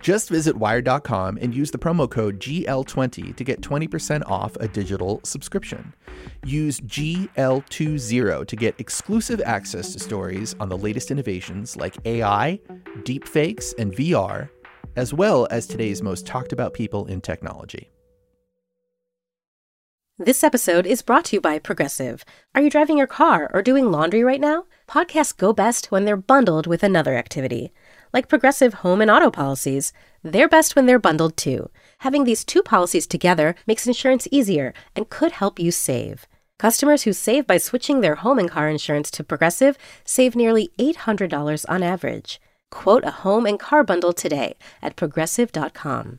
Just visit wired.com and use the promo code GL20 to get 20% off a digital subscription. Use GL20 to get exclusive access to stories on the latest innovations like AI, deepfakes, and VR, as well as today's most talked about people in technology. This episode is brought to you by Progressive. Are you driving your car or doing laundry right now? Podcasts go best when they're bundled with another activity. Like Progressive home and auto policies, they're best when they're bundled too. Having these two policies together makes insurance easier and could help you save. Customers who save by switching their home and car insurance to Progressive save nearly $800 on average. Quote a home and car bundle today at progressive.com.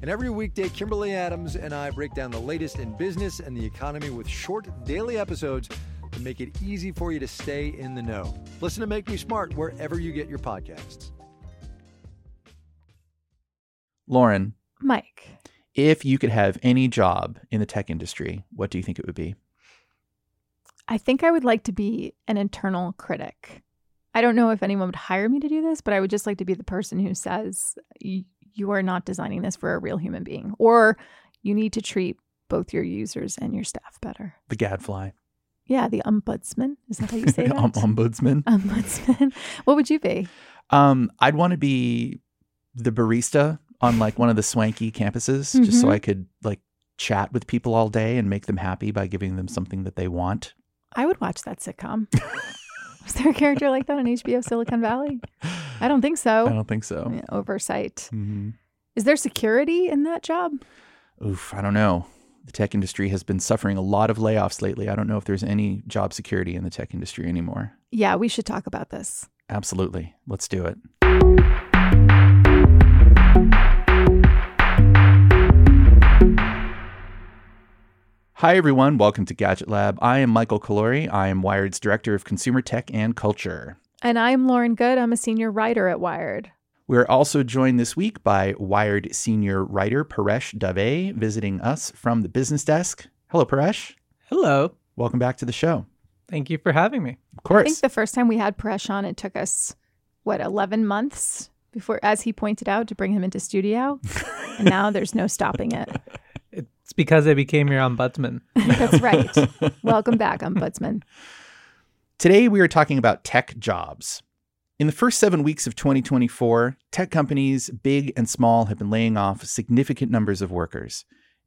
And every weekday, Kimberly Adams and I break down the latest in business and the economy with short daily episodes to make it easy for you to stay in the know. Listen to Make Me Smart wherever you get your podcasts. Lauren, Mike. if you could have any job in the tech industry, what do you think it would be? I think I would like to be an internal critic. I don't know if anyone would hire me to do this, but I would just like to be the person who says, you are not designing this for a real human being, or you need to treat both your users and your staff better. The gadfly. Yeah, the ombudsman. Is that how you say that? Um, ombudsman. ombudsman. What would you be? Um, I'd want to be the barista on like one of the swanky campuses, just so Mhm. I could like chat with people all day and make them happy by giving them something that they want. I would watch that sitcom. Was there a character like that on HBO Silicon Valley? I don't think so. I don't think so. Yeah, oversight. hmm Is there security in that job? Oof, I don't know. The tech industry has been suffering a lot of layoffs lately. I don't know if there's any job security in the tech industry anymore. Yeah, we should talk about this. Absolutely. Let's do it. Hi, everyone. Welcome to Gadget Lab. I am Michael Calore. I am Wired's Director of Consumer Tech and Culture. And I'm Lauren Goode. I'm a senior writer at Wired. We're also joined this week by Wired senior writer Paresh Dave visiting us from the business desk. Hello, Paresh. Hello. Welcome back to the show. Thank you for having me. Of course. I think the first time we had Paresh on, it took us, what, 11 months before, as he pointed out, to bring him into studio. and now there's no stopping it. It's because I became your ombudsman. That's right. Welcome back, Ombudsman. Today, we are talking about tech jobs. In the first seven weeks of 2024, tech companies, big and small, have been laying off significant numbers of workers.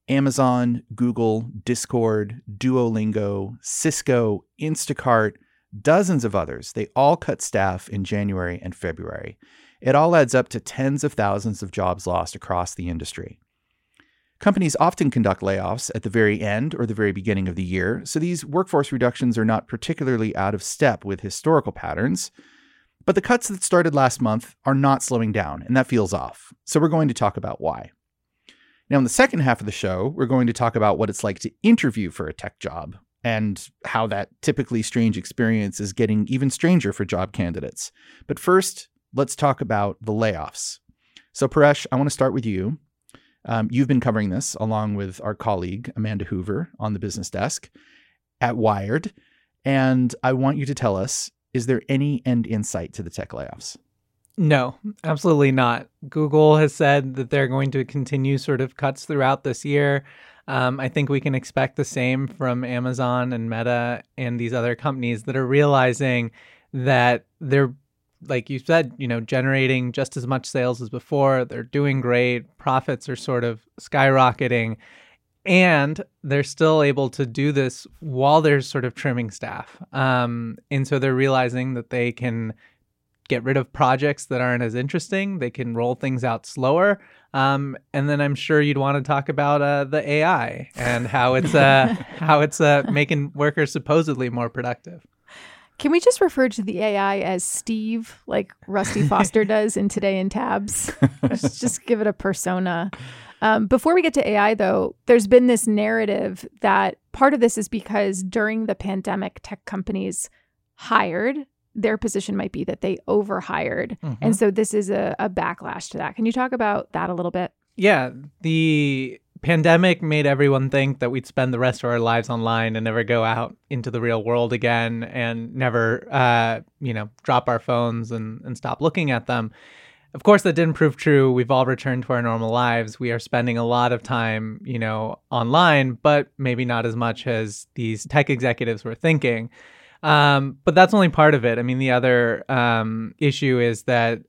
Amazon, Google, Discord, Duolingo, Cisco, Instacart, dozens of others, they all cut staff in January and February. It all adds up to tens of thousands of jobs lost across the industry. Companies often conduct layoffs at the very end or the very beginning of the year, so these workforce reductions are not particularly out of step with historical patterns. But the cuts that started last month are not slowing down, and that feels off. So we're going to talk about why. Now, in the second half of the show, we're going to talk about what it's like to interview for a tech job and how that typically strange experience is getting even stranger for job candidates. But first, let's talk about the layoffs. So, Paresh, I want to start with you. Um, you've been covering this along with our colleague, Amanda Hoover, on the business desk at Wired. And I want you to tell us is there any end in sight to the tech layoffs? No, absolutely not. Google has said that they're going to continue sort of cuts throughout this year. Um, I think we can expect the same from Amazon and Meta and these other companies that are realizing that they're like you said, you know, generating just as much sales as before. They're doing great. Profits are sort of skyrocketing. And they're still able to do this while they're sort of trimming staff. Um, and so they're realizing that they can get rid of projects that aren't as interesting. They can roll things out slower. Um, and then I'm sure you'd want to talk about uh, the AI and how it's uh, how it's uh, making workers supposedly more productive. Can we just refer to the AI as Steve, like Rusty Foster does in Today in Tabs? just, just give it a persona. Um, before we get to AI, though, there's been this narrative that part of this is because during the pandemic, tech companies hired. Their position might be that they overhired. Mm-hmm. And so this is a, a backlash to that. Can you talk about that a little bit? Yeah, the pandemic made everyone think that we'd spend the rest of our lives online and never go out into the real world again and never, uh, you know, drop our phones and, and stop looking at them. Of course, that didn't prove true. We've all returned to our normal lives. We are spending a lot of time, you know, online, but maybe not as much as these tech executives were thinking. Um, but that's only part of it. I mean, the other um, issue is that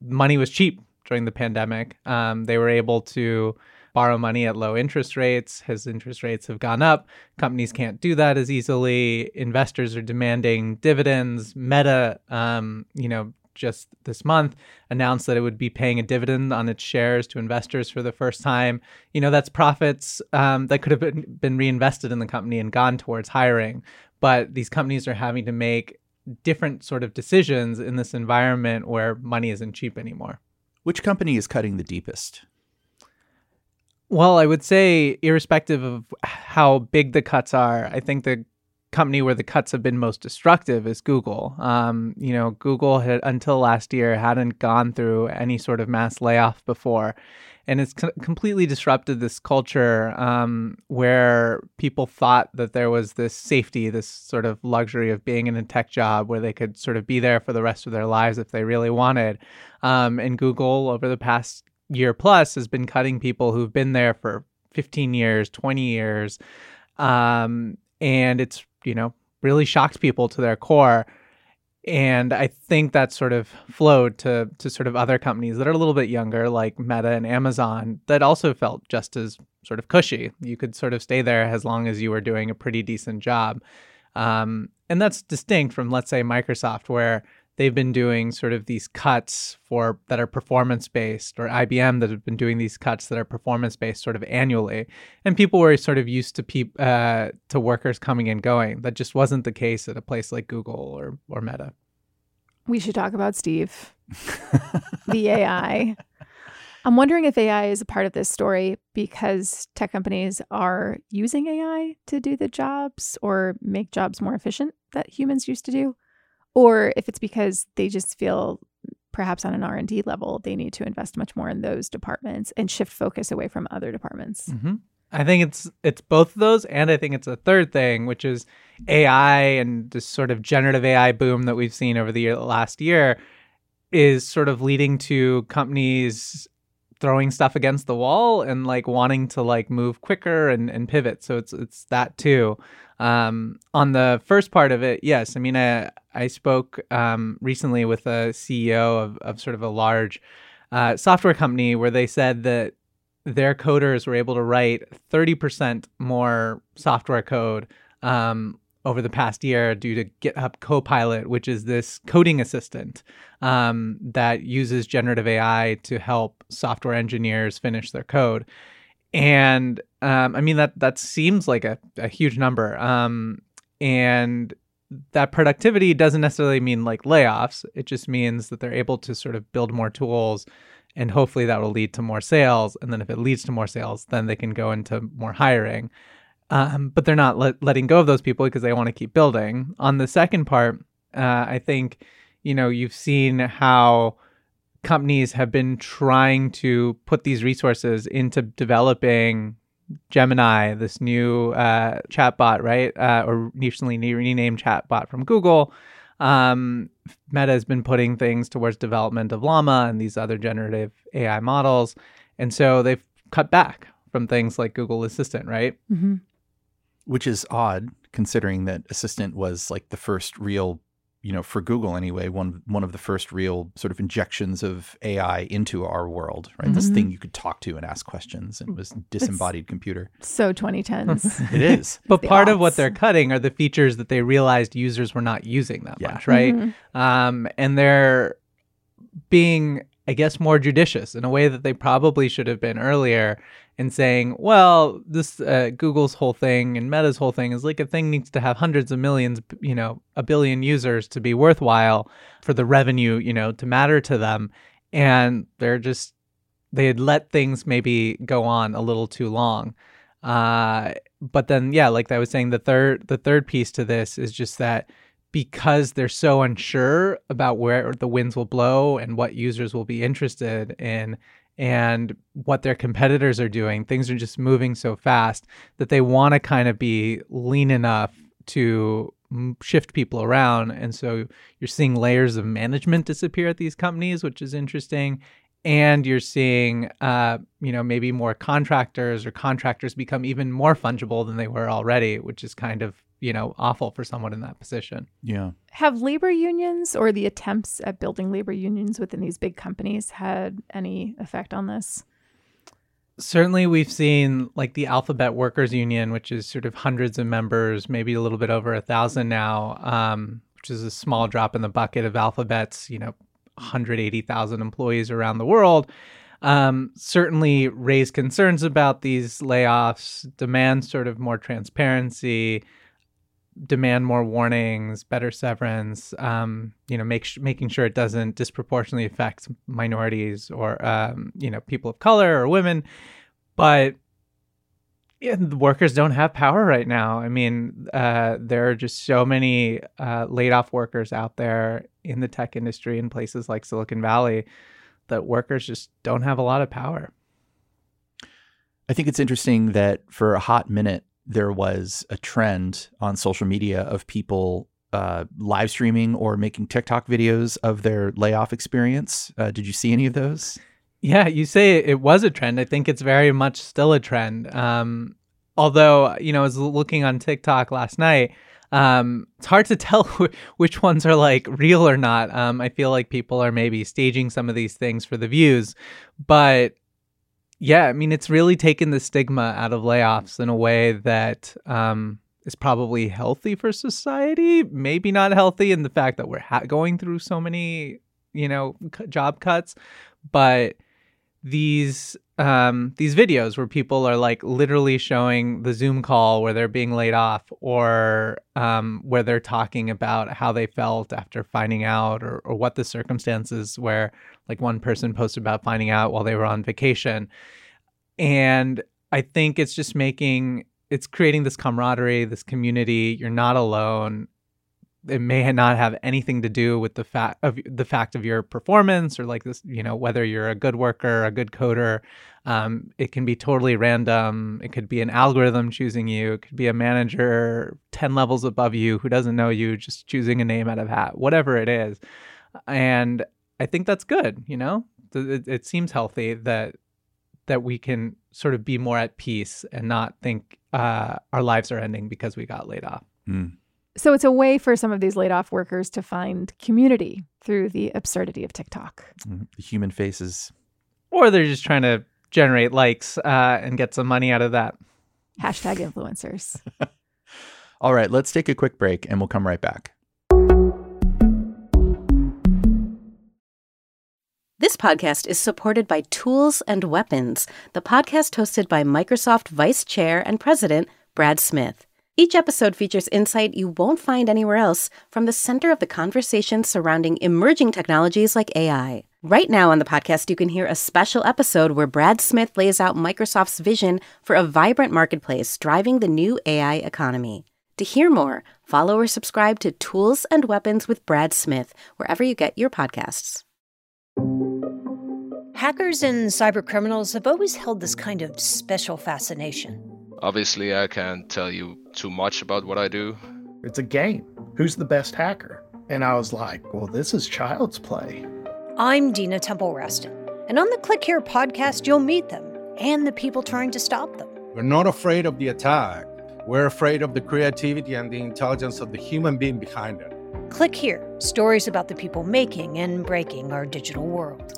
money was cheap during the pandemic. Um, they were able to borrow money at low interest rates. His interest rates have gone up. Companies can't do that as easily. Investors are demanding dividends. Meta, um, you know, just this month announced that it would be paying a dividend on its shares to investors for the first time. You know, that's profits um, that could have been, been reinvested in the company and gone towards hiring. But these companies are having to make different sort of decisions in this environment where money isn't cheap anymore. Which company is cutting the deepest? Well, I would say, irrespective of how big the cuts are, I think the company where the cuts have been most destructive is Google. Um, you know, Google had until last year hadn't gone through any sort of mass layoff before, and it's co- completely disrupted this culture um, where people thought that there was this safety, this sort of luxury of being in a tech job where they could sort of be there for the rest of their lives if they really wanted. Um, and Google, over the past year plus, has been cutting people who've been there for 15 years, 20 years. Um, and it's you know really shocked people to their core. And i think that sort of flowed to to sort of other companies that are a little bit younger like meta and amazon that also felt just as sort of cushy. You could sort of stay there as long as you were doing a pretty decent job. Um, and that's distinct from let's say microsoft where they've been doing sort of these cuts for that are performance based or IBM that have been doing these cuts that are performance based sort of annually. And people were sort of used to peop, uh, to workers coming and going. That just wasn't the case at a place like Google or or Meta. We should talk about Steve, the AI. I'm wondering if AI is a part of this story because tech companies are using AI to do the jobs or make jobs more efficient that humans used to do or if it's because they just feel perhaps on an r&d level they need to invest much more in those departments and shift focus away from other departments. Mm-hmm. i think it's it's both of those and i think it's a third thing which is ai and this sort of generative ai boom that we've seen over the year, last year is sort of leading to companies throwing stuff against the wall and like wanting to like move quicker and, and pivot. So it's it's that too um, on the first part of it, yes. I mean, I, I spoke um, recently with a CEO of, of sort of a large uh, software company where they said that their coders were able to write 30% more software code um, over the past year due to GitHub Copilot, which is this coding assistant um, that uses generative AI to help software engineers finish their code and um, I mean that that seems like a, a huge number. Um, and that productivity doesn't necessarily mean like layoffs. It just means that they're able to sort of build more tools, and hopefully that will lead to more sales. And then if it leads to more sales, then they can go into more hiring. Um, but they're not let, letting go of those people because they want to keep building. On the second part, uh, I think you know you've seen how companies have been trying to put these resources into developing Gemini, this new uh, chatbot, right? Uh, or recently renamed chatbot from Google. Um, Meta has been putting things towards development of Llama and these other generative AI models. And so they've cut back from things like Google Assistant, right? Mm-hmm. Which is odd considering that Assistant was like the first real you know, for Google anyway, one one of the first real sort of injections of AI into our world, right? This Mhm. thing you could talk to and ask questions, and it was disembodied computer. So 2010s. It is. But the part of what they're cutting are the features that they realized users were not using that Yeah. much, right? Mhm. Um, and they're being, I guess, more judicious in a way that they probably should have been earlier in saying, well, this uh, Google's whole thing and Meta's whole thing is like a thing needs to have hundreds of millions, you know, a billion users to be worthwhile for the revenue, you know, to matter to them. And they're just, they had let things maybe go on a little too long. Uh, but then, yeah, like I was saying, the third, the third piece to this is just that because they're so unsure about where the winds will blow and what users will be interested in and what their competitors are doing things are just moving so fast that they want to kind of be lean enough to shift people around. And so you're seeing layers of management disappear at these companies which is interesting. And you're seeing uh, you know maybe more contractors or contractors become even more fungible than they were already which is kind of you know awful for someone in that position Yeah. Have labor unions or the attempts at building labor unions within these big companies had any effect on this? certainly we've seen like the alphabet workers union which is sort of hundreds of members maybe a little bit over a thousand now um, which is a small drop in the bucket of alphabet's you know 180000 employees around the world um, certainly raise concerns about these layoffs demand sort of more transparency demand more warnings, better severance, um, you know, make sh- making sure it doesn't disproportionately affect minorities or um, you know people of color or women. But yeah, the workers don't have power right now. I mean, uh, there are just so many uh, laid off workers out there in the tech industry in places like Silicon Valley that workers just don't have a lot of power. I think it's interesting that for a hot minute there was a trend on social media of people uh, live streaming or making TikTok videos of their layoff experience. Uh, did you see any of those? Yeah, you say it was a trend. I think it's very much still a trend. Um, although, you know, I was looking on TikTok last night. Um, it's hard to tell which ones are like real or not. Um, I feel like people are maybe staging some of these things for the views, but yeah, I mean, it's really taken the stigma out of layoffs in a way that um, is probably healthy for society. Maybe not healthy in the fact that we're ha- going through so many, you know, c- job cuts, but these um, these videos where people are like literally showing the Zoom call where they're being laid off, or um, where they're talking about how they felt after finding out, or, or what the circumstances where like one person posted about finding out while they were on vacation, and I think it's just making it's creating this camaraderie, this community. You're not alone. It may not have anything to do with the fact of the fact of your performance or like this, you know, whether you're a good worker, a good coder. Um, it can be totally random. It could be an algorithm choosing you. It could be a manager ten levels above you who doesn't know you, just choosing a name out of hat. Whatever it is, and I think that's good. You know, it, it seems healthy that that we can sort of be more at peace and not think uh, our lives are ending because we got laid off. Mm. So it's a way for some of these laid off workers to find community through the absurdity of TikTok. Mm. The human faces. Or they're just trying to generate likes uh, and get some money out of that. Hashtag influencers. All right, let's take a quick break and we'll come right back. This podcast is supported by Tools and Weapons, the podcast hosted by Microsoft Vice Chair and President Brad Smith. Each episode features insight you won't find anywhere else from the center of the conversation surrounding emerging technologies like AI. Right now on the podcast, you can hear a special episode where Brad Smith lays out Microsoft's vision for a vibrant marketplace driving the new AI economy. To hear more, follow or subscribe to Tools and Weapons with Brad Smith wherever you get your podcasts. Hackers and cybercriminals have always held this kind of special fascination. Obviously, I can't tell you too much about what I do. It's a game. Who's the best hacker? And I was like, well, this is child's play. I'm Dina Temple Raston, and on the Click Here podcast, you'll meet them and the people trying to stop them. We're not afraid of the attack. We're afraid of the creativity and the intelligence of the human being behind it. Click here stories about the people making and breaking our digital world.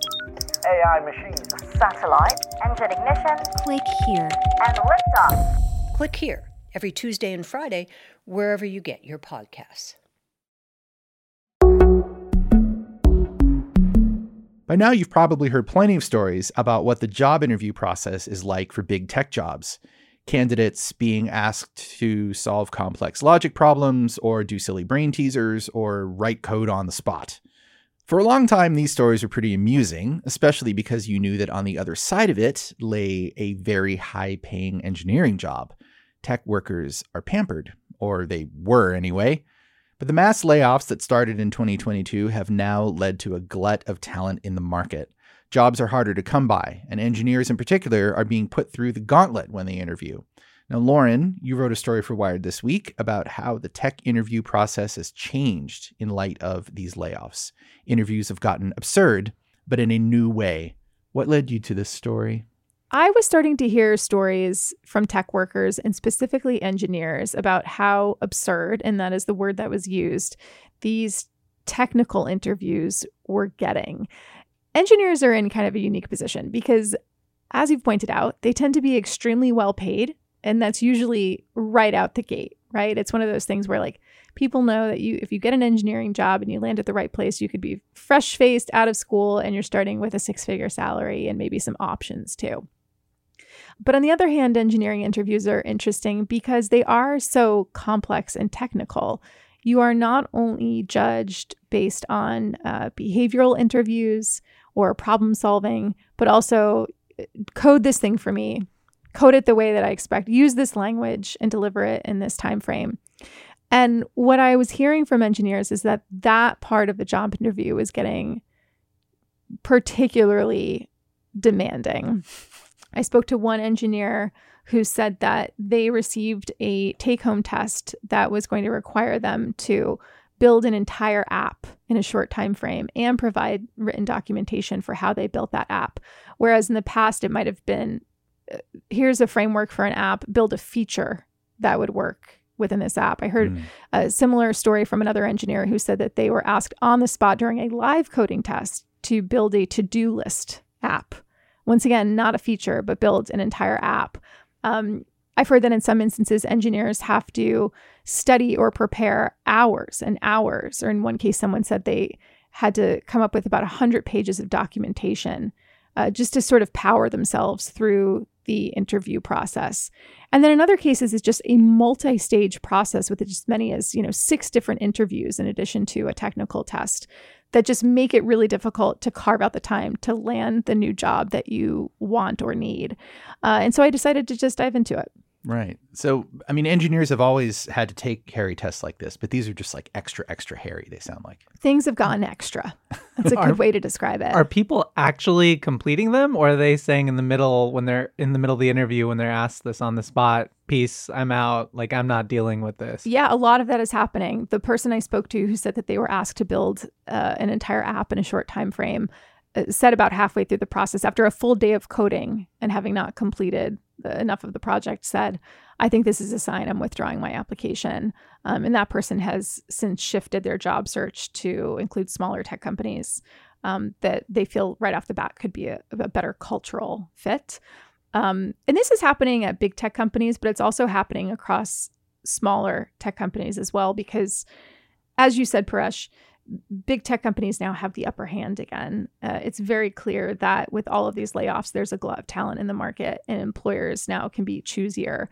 AI machines. Satellite. Engine ignition. Click here. And liftoff. Click here every Tuesday and Friday, wherever you get your podcasts. By now, you've probably heard plenty of stories about what the job interview process is like for big tech jobs. Candidates being asked to solve complex logic problems, or do silly brain teasers, or write code on the spot. For a long time, these stories were pretty amusing, especially because you knew that on the other side of it lay a very high paying engineering job. Tech workers are pampered, or they were anyway. But the mass layoffs that started in 2022 have now led to a glut of talent in the market. Jobs are harder to come by, and engineers in particular are being put through the gauntlet when they interview. Now, Lauren, you wrote a story for Wired this week about how the tech interview process has changed in light of these layoffs. Interviews have gotten absurd, but in a new way. What led you to this story? I was starting to hear stories from tech workers and specifically engineers about how absurd, and that is the word that was used, these technical interviews were getting. Engineers are in kind of a unique position because, as you've pointed out, they tend to be extremely well paid. And that's usually right out the gate, right? It's one of those things where, like, people know that you, if you get an engineering job and you land at the right place, you could be fresh faced out of school and you're starting with a six figure salary and maybe some options too. But on the other hand, engineering interviews are interesting because they are so complex and technical. You are not only judged based on uh, behavioral interviews or problem solving, but also uh, code this thing for me, code it the way that I expect, use this language and deliver it in this time frame. And what I was hearing from engineers is that that part of the job interview is getting particularly demanding. I spoke to one engineer who said that they received a take home test that was going to require them to build an entire app in a short time frame and provide written documentation for how they built that app whereas in the past it might have been here's a framework for an app build a feature that would work within this app i heard mm. a similar story from another engineer who said that they were asked on the spot during a live coding test to build a to-do list app once again, not a feature, but build an entire app. Um, I've heard that in some instances, engineers have to study or prepare hours and hours. Or in one case, someone said they had to come up with about 100 pages of documentation uh, just to sort of power themselves through the interview process. And then in other cases, it's just a multi-stage process with as many as you know six different interviews in addition to a technical test that just make it really difficult to carve out the time to land the new job that you want or need. Uh, and so I decided to just dive into it. Right. So, I mean, engineers have always had to take hairy tests like this, but these are just like extra, extra hairy, they sound like. Things have gotten extra. That's a good way to describe it. Are people actually completing them, or are they saying in the middle, when they're in the middle of the interview, when they're asked this on the spot, peace, I'm out, like I'm not dealing with this? Yeah, a lot of that is happening. The person I spoke to who said that they were asked to build uh, an entire app in a short time frame said about halfway through the process, after a full day of coding and having not completed enough of the project, said, I think this is a sign I'm withdrawing my application. Um, and that person has since shifted their job search to include smaller tech companies um, that they feel right off the bat could be a, a better cultural fit. Um, and this is happening at big tech companies, but it's also happening across smaller tech companies as well, because as you said, Paresh, big tech companies now have the upper hand again. Uh, it's very clear that with all of these layoffs, there's a glut of talent in the market, and employers now can be choosier.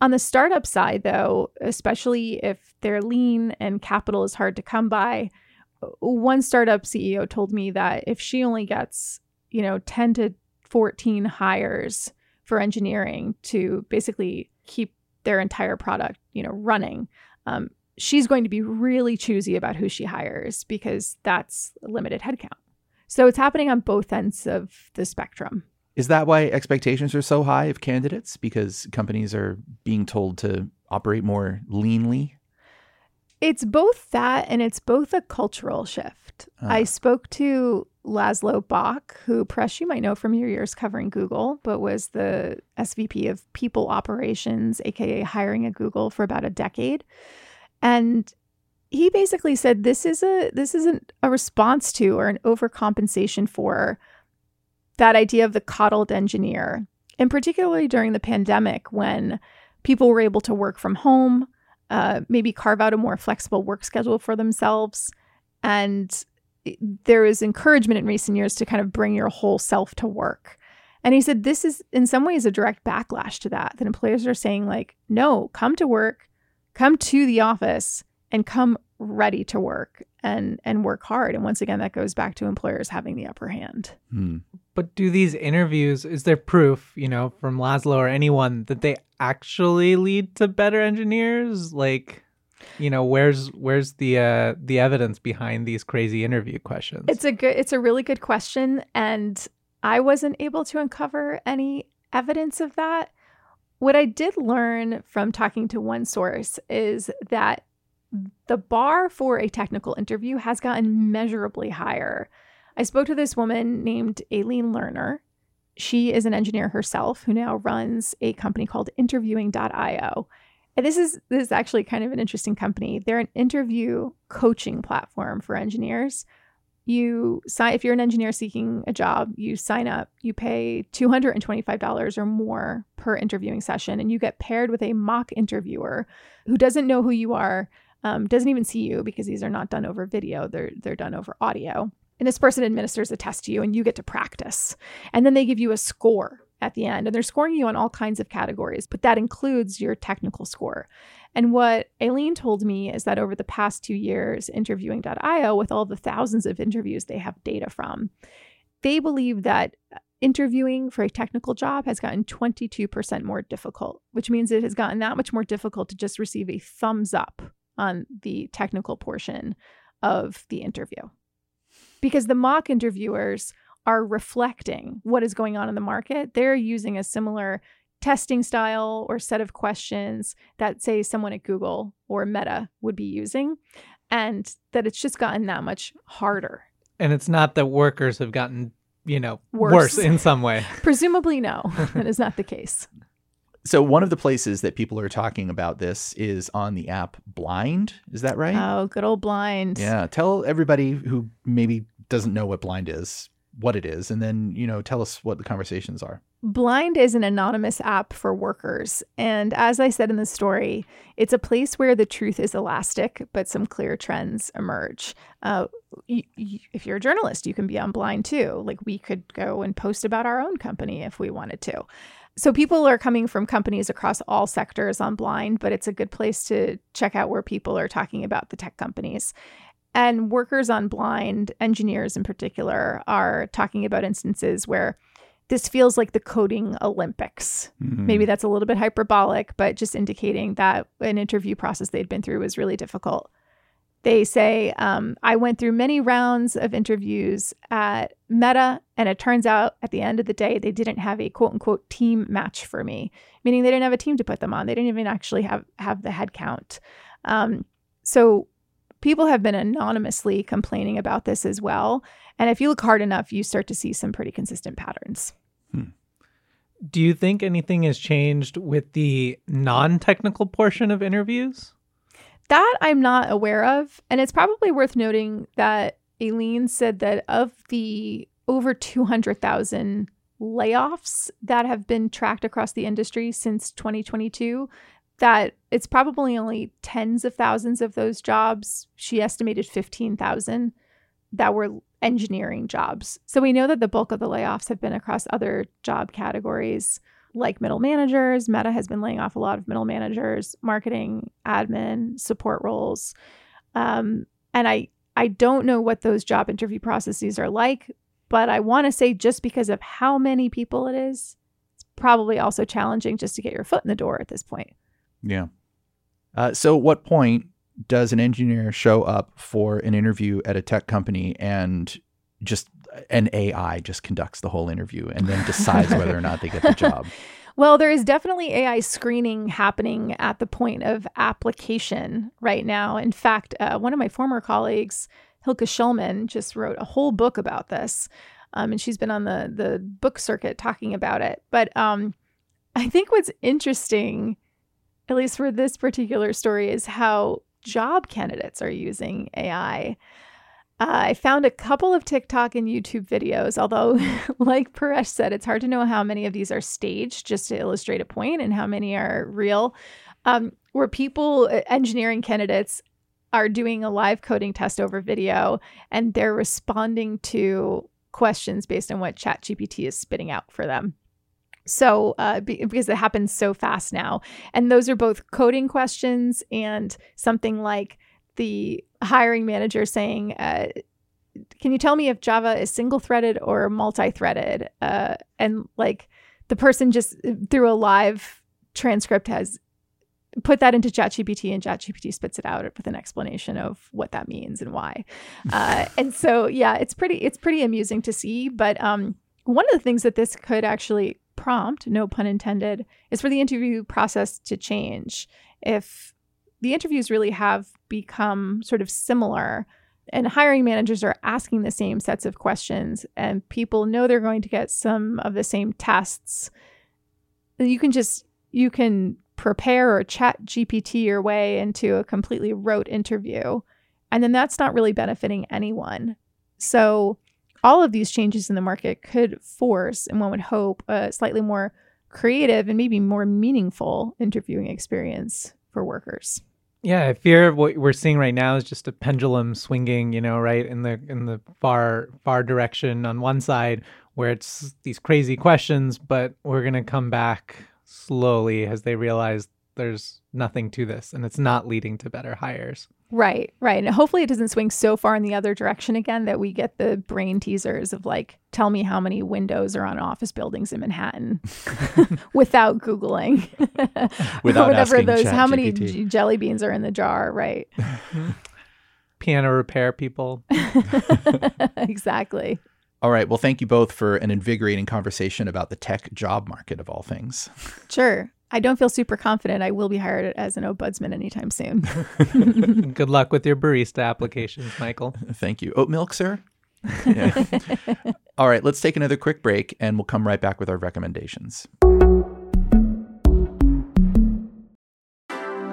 On the startup side, though, especially if they're lean and capital is hard to come by, one startup CEO told me that if she only gets, you know, 10 to 14 hires for engineering to basically keep their entire product, you know, running, um, she's going to be really choosy about who she hires because that's limited headcount. So it's happening on both ends of the spectrum. Is that why expectations are so high of candidates? Because companies are being told to operate more leanly? It's both that and it's both a cultural shift. Uh. I spoke to Laszlo Bock, who Paresh you might know from your years covering Google, but was the SVP of people operations, aka hiring at Google for about a decade. And he basically said this is a this isn't a response to or an overcompensation for that idea of the coddled engineer and particularly during the pandemic when people were able to work from home uh, maybe carve out a more flexible work schedule for themselves. And there is encouragement in recent years to kind of bring your whole self to work. And he said this is in some ways a direct backlash to that that employers are saying like no come to work come to the office and come ready to work and and work hard and once again that goes back to employers having the upper hand Hmm. But do these interviews, is there proof, you know, from Laszlo or anyone that they actually lead to better engineers? Like, you know, where's where's the uh the evidence behind these crazy interview questions? It's a good it's a really good question and I wasn't able to uncover any evidence of that. What I did learn from talking to one source is that the bar for a technical interview has gotten measurably higher. I spoke to this woman named Aline Lerner. She is an engineer herself who now runs a company called interviewing.io. And this is this is actually kind of an interesting company. They're an interview coaching platform for engineers. You sign if you're an engineer seeking a job, you sign up, you pay $225 or more per interviewing session, and you get paired with a mock interviewer who doesn't know who you are, um, doesn't even see you because these are not done over video, they're they're done over audio. And this person administers a test to you and you get to practice. And then they give you a score at the end. And they're scoring you on all kinds of categories, but that includes your technical score. And what Aline told me is that over the past two years, interviewing.io, with all the thousands of interviews they have data from, they believe that interviewing for a technical job has gotten 22% more difficult, which means it has gotten that much more difficult to just receive a thumbs up on the technical portion of the interview because the mock interviewers are reflecting what is going on in the market. They're using a similar testing style or set of questions that, say, someone at Google or Meta would be using, and that it's just gotten that much harder. and it's not that workers have gotten, you know, Worse. worse in some way. Presumably, no, that is not the case. So one of the places that people are talking about this is on the app Blind. Is that right? Oh, good old blind. Yeah. Tell everybody who maybe doesn't know what Blind is what it is, and then you know tell us what the conversations are. Blind is an anonymous app for workers. And as I said in the story, it's a place where the truth is elastic, but some clear trends emerge. Uh, y- y- if you're a journalist, you can be on Blind too. Like we could go and post about our own company if we wanted to. So people are coming from companies across all sectors on Blind, but it's a good place to check out where people are talking about the tech companies. And workers on Blind, engineers in particular, are talking about instances where this feels like the coding Olympics. Mhm. Maybe that's a little bit hyperbolic, but just indicating that an interview process they'd been through was really difficult. They say, um, I went through many rounds of interviews at Meta, and it turns out at the end of the day, they didn't have a quote unquote team match for me, meaning they didn't have a team to put them on. They didn't even actually have, have the head count. Um, so people have been anonymously complaining about this as well. And if you look hard enough, you start to see some pretty consistent patterns. Hmm. Do you think anything has changed with the non-technical portion of interviews? That I'm not aware of. And it's probably worth noting that Aline said that of the over 200,000 layoffs that have been tracked across the industry since 2022, that it's probably only tens of thousands of those jobs. She estimated 15,000 that were engineering jobs. So we know that the bulk of the layoffs have been across other job categories like middle managers. Meta has been laying off a lot of middle managers, marketing, admin, support roles. Um, and I I don't know what those job interview processes are like, but I want to say just because of how many people it is, it's probably also challenging just to get your foot in the door at this point. Yeah. Uh, so, at what point does an engineer show up for an interview at a tech company and just an AI just conducts the whole interview and then decides whether or not they get the job? Well, there is definitely AI screening happening at the point of application right now. In fact, uh, one of my former colleagues, Hilke Schellmann, just wrote a whole book about this. Um, and she's been on the, the book circuit talking about it. But um, I think what's interesting, at least for this particular story, is how job candidates are using AI. Uh, I found a couple of TikTok and YouTube videos, although, like Paresh said, it's hard to know how many of these are staged just to illustrate a point and how many are real. Um, where people, engineering candidates, are doing a live coding test over video and they're responding to questions based on what ChatGPT is spitting out for them. So, uh, be, because it happens so fast now. And those are both coding questions and something like the hiring manager saying, uh, Can you tell me if Java is single threaded or multi threaded? Uh, and like the person just through a live transcript has put that into ChatGPT and ChatGPT spits it out with an explanation of what that means and why. Uh, and so, yeah, it's pretty it's pretty amusing to see. But um, one of the things that this could actually prompt, no pun intended, is for the interview process to change. If the interviews really have become sort of similar and hiring managers are asking the same sets of questions and people know they're going to get some of the same tests you can just you can prepare or chat GPT your way into a completely rote interview. And then that's not really benefiting anyone. So, all of these changes in the market could force, and one would hope, a slightly more creative and maybe more meaningful interviewing experience for workers. Yeah, I fear what we're seeing right now is just a pendulum swinging, you know, right in the in the far far direction on one side where it's these crazy questions, but we're going to come back slowly as they realize there's nothing to this and it's not leading to better hires. Right, right. And hopefully it doesn't swing so far in the other direction again that we get the brain teasers of like, tell me how many windows are on office buildings in Manhattan without Googling. without whatever those Chat how many j- jelly beans are in the jar, right? Piano repair people. exactly. All right. Well, thank you both for an invigorating conversation about the tech job market of all things. Sure. I don't feel super confident I will be hired as an ombudsman anytime soon. Good luck with your barista applications, Michael. Thank you. Oat milk, sir? Yeah. all right. Let's take another quick break and we'll come right back with our recommendations.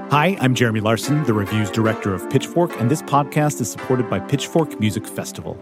Hi, I'm Jeremy Larson, the reviews director of Pitchfork, and this podcast is supported by Pitchfork Music Festival.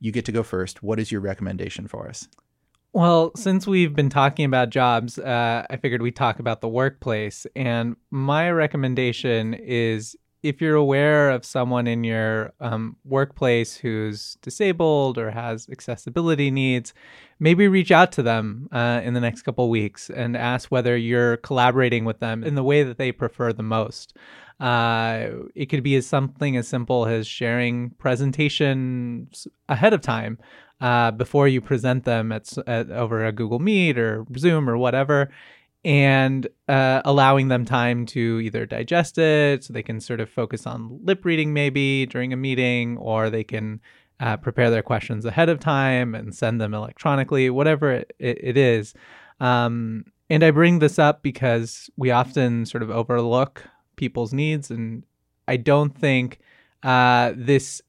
you get to go first. What is your recommendation for us? Well, since we've been talking about jobs, uh, I figured we'd talk about the workplace. And my recommendation is if you're aware of someone in your um, workplace who's disabled or has accessibility needs, maybe reach out to them uh, in the next couple weeks and ask whether you're collaborating with them in the way that they prefer the most. Uh, it could be as something as simple as sharing presentations ahead of time uh, before you present them at, at over a Google Meet or Zoom or whatever, and uh, allowing them time to either digest it so they can sort of focus on lip reading maybe during a meeting, or they can uh, prepare their questions ahead of time and send them electronically, whatever it, it, is. Um, and I bring this up because we often sort of overlook people's needs, and I don't think uh, this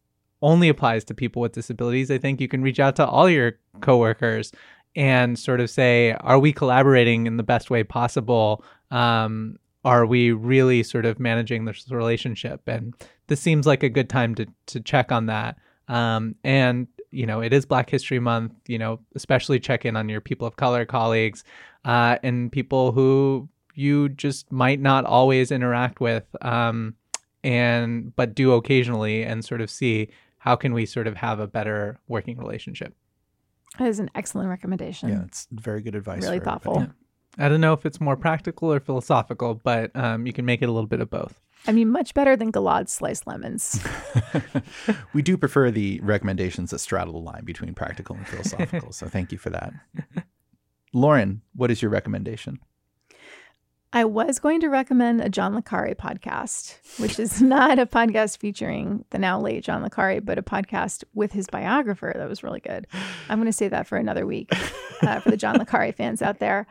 only applies to people with disabilities. I think you can reach out to all your coworkers and sort of say, are we collaborating in the best way possible? Um, are we really sort of managing this relationship? And this seems like a good time to to check on that. Um, and you know, it is Black History Month. You know, especially check in on your people of color colleagues uh, and people who you just might not always interact with, um, and but do occasionally, and sort of see how can we sort of have a better working relationship. That is an excellent recommendation. Yeah, it's very good advice. Really thoughtful. everybody. I don't know if it's more practical or philosophical, but um, you can make it a little bit of both. I mean, much better than Gilad's sliced lemons. we do prefer the recommendations that straddle the line between practical and philosophical. so thank you for that. Lauren, what is your recommendation? I was going to recommend a John Le podcast, which is not a podcast featuring the now late John Le but a podcast with his biographer that was really good. I'm going to say that for another week uh, for the John Le fans out there.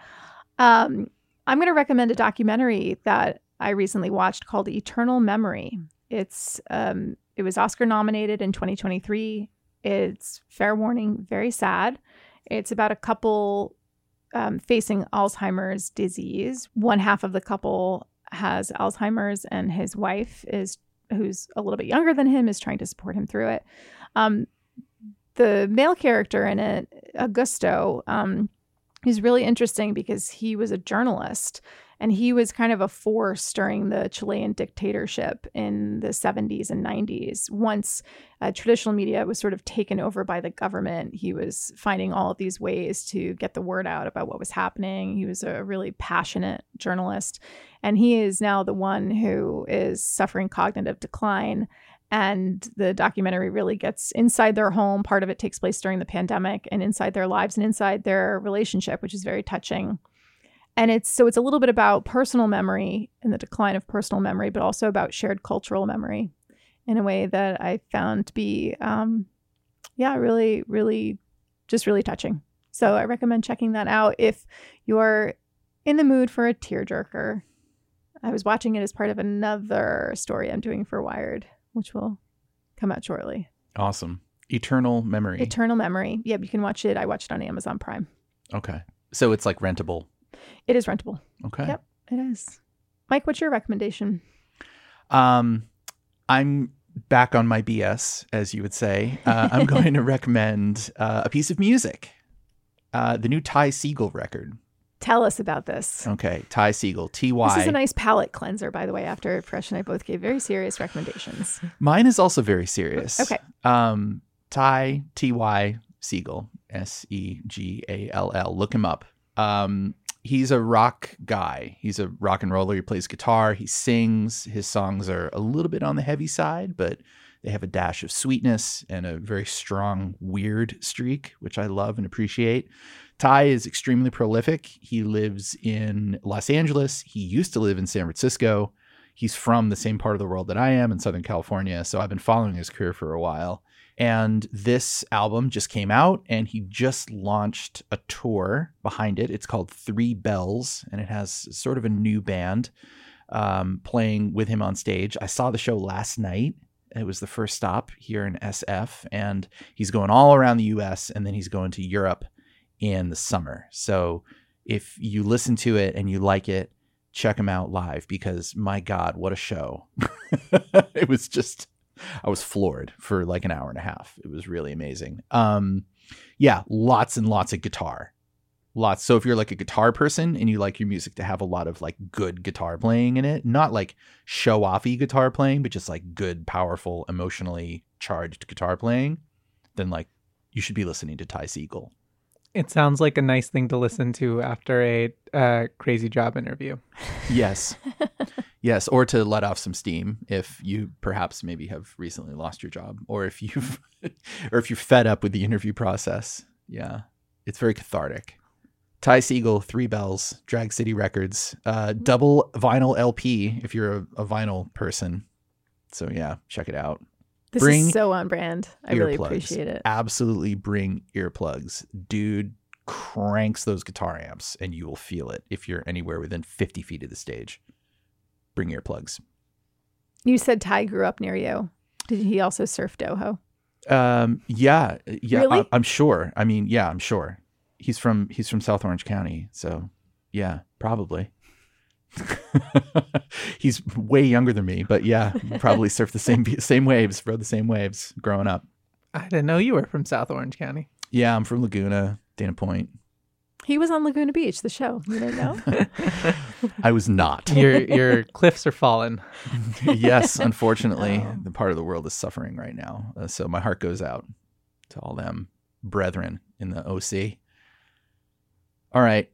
Um, I'm going to recommend a documentary that I recently watched called Eternal Memory. It's um, it was Oscar nominated in 2023. It's fair warning, very sad. It's about a couple um, facing Alzheimer's disease. One half of the couple has Alzheimer's, and his wife is, who's a little bit younger than him, is trying to support him through it. Um, the male character in it, Augusto, um, he's really interesting because he was a journalist and he was kind of a force during the Chilean dictatorship in the 70s and 90s. Once uh, traditional media was sort of taken over by the government, he was finding all of these ways to get the word out about what was happening. He was a really passionate journalist. And he is now the one who is suffering cognitive decline. And the documentary really gets inside their home. Part of it takes place during the pandemic and inside their lives and inside their relationship, which is very touching and it's so it's a little bit about personal memory and the decline of personal memory but also about shared cultural memory in a way that i found to be um, yeah really really just really touching. So i recommend checking that out if you're in the mood for a tearjerker. I was watching it as part of another story i'm doing for wired which will come out shortly. Awesome. Eternal memory. Eternal memory. Yeah you can watch it. I watched it on amazon prime. Okay. So it's like rentable it is rentable. Okay. Yep, it is. Mike, what's your recommendation? Um, I'm back on my BS, as you would say. Uh, I'm going to recommend uh, a piece of music, uh, the new Ty Segall record. Tell us about this. Okay, Ty Segall, T Y. This is a nice palate cleanser, by the way. After Paresh and I both gave very serious recommendations. Mine is also very serious. Okay. Um, Ty T Y Segall, S E G A L L. Look him up. Um, he's a rock guy. He's a rock and roller. He plays guitar. He sings. His songs are a little bit on the heavy side, but they have a dash of sweetness and a very strong weird streak, which I love and appreciate. Ty is extremely prolific. He lives in Los Angeles. He used to live in San Francisco. He's from the same part of the world that I am in Southern California, so I've been following his career for a while. And this album just came out, and he just launched a tour behind it. It's called Three Bells, and it has sort of a new band um, playing with him on stage. I saw the show last night. It was the first stop here in SF, and he's going all around the US, and then he's going to Europe in the summer. So if you listen to it and you like it, check him out live because my God, what a show! it was just I was floored for like an hour and a half. It was really amazing. Um, yeah, lots and lots of guitar. Lots. So if you're like a guitar person and you like your music to have a lot of like good guitar playing in it, not like show offy guitar playing, but just like good, powerful, emotionally charged guitar playing, then like you should be listening to Ty Segall. It sounds like a nice thing to listen to after a uh, crazy job interview. Yes. yes. Or to let off some steam if you perhaps maybe have recently lost your job or if you've, or if you're fed up with the interview process. Yeah. It's very cathartic. Ty Segall, Three Bells, Drag City Records, uh, double vinyl LP if you're a, a vinyl person. So yeah, check it out. This bring is so on brand. I really appreciate it. Absolutely bring earplugs. Dude cranks those guitar amps and you will feel it if you're anywhere within 50 feet of the stage. Bring earplugs. You said Ty grew up near you. Did he also surf Doho? Um, yeah, yeah, really? I, I'm sure. I mean, yeah, I'm sure. He's from he's from South Orange County, so yeah, probably. He's way younger than me, but yeah, probably surfed the same same waves, rode the same waves growing up. I didn't know you were from South Orange County. Yeah, I'm from Laguna, Dana Point. He was on Laguna Beach, the show. You didn't know? I was not. Your your cliffs are falling. yes, unfortunately, oh. the part of the world is suffering right now. Uh, so my heart goes out to all them brethren in the OC. All right,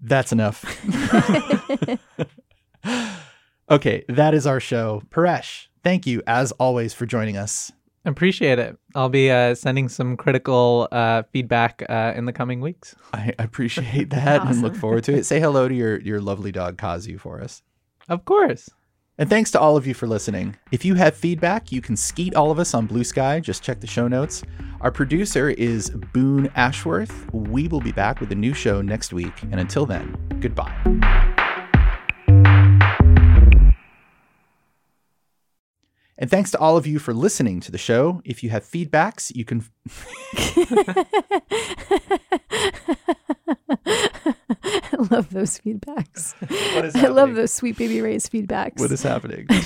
that's enough. Okay, that is our show. Paresh, thank you as always for joining us. Appreciate it. I'll be uh, sending some critical uh, feedback uh, in the coming weeks. I appreciate that and look forward to it. Say hello to your, your lovely dog, Kazu, for us. Of course. And thanks to all of you for listening. If you have feedback, you can skeet all of us on Bluesky. Just check the show notes. Our producer is Boone Ashworth. We will be back with a new show next week. And until then, goodbye. And thanks to all of you for listening to the show. If you have feedbacks, you can. I love those feedbacks. What is I love those sweet baby Ray's feedbacks. What is happening?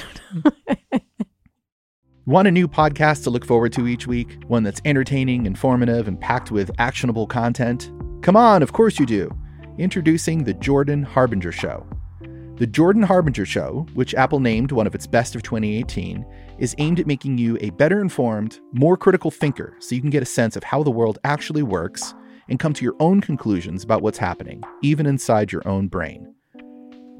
Want a new podcast to look forward to each week? One that's entertaining, informative, and packed with actionable content? Come on, of course you do. Introducing The Jordan Harbinger Show. The Jordan Harbinger Show, which Apple named one of its best of 2018, is aimed at making you a better informed, more critical thinker so you can get a sense of how the world actually works and come to your own conclusions about what's happening, even inside your own brain.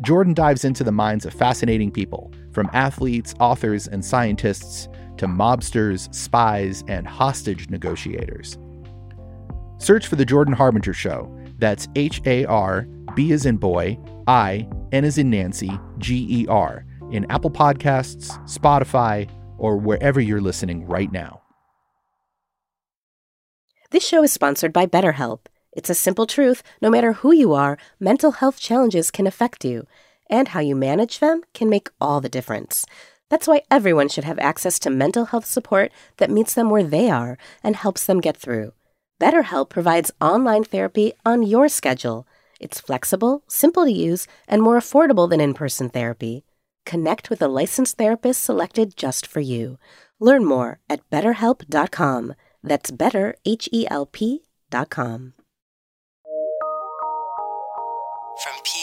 Jordan dives into the minds of fascinating people, from athletes, authors, and scientists to mobsters, spies, and hostage negotiators. Search for The Jordan Harbinger Show. That's H A R B as in boy, I, N as in Nancy, G E R, in Apple Podcasts, Spotify, or wherever you're listening right now. This show is sponsored by BetterHelp. It's a simple truth no matter who you are, mental health challenges can affect you, and how you manage them can make all the difference. That's why everyone should have access to mental health support that meets them where they are and helps them get through. BetterHelp provides online therapy on your schedule. It's flexible, simple to use, and more affordable than in person therapy. Connect with a licensed therapist selected just for you. Learn more at betterhelp.com. That's better, H E L P.com. From PRX.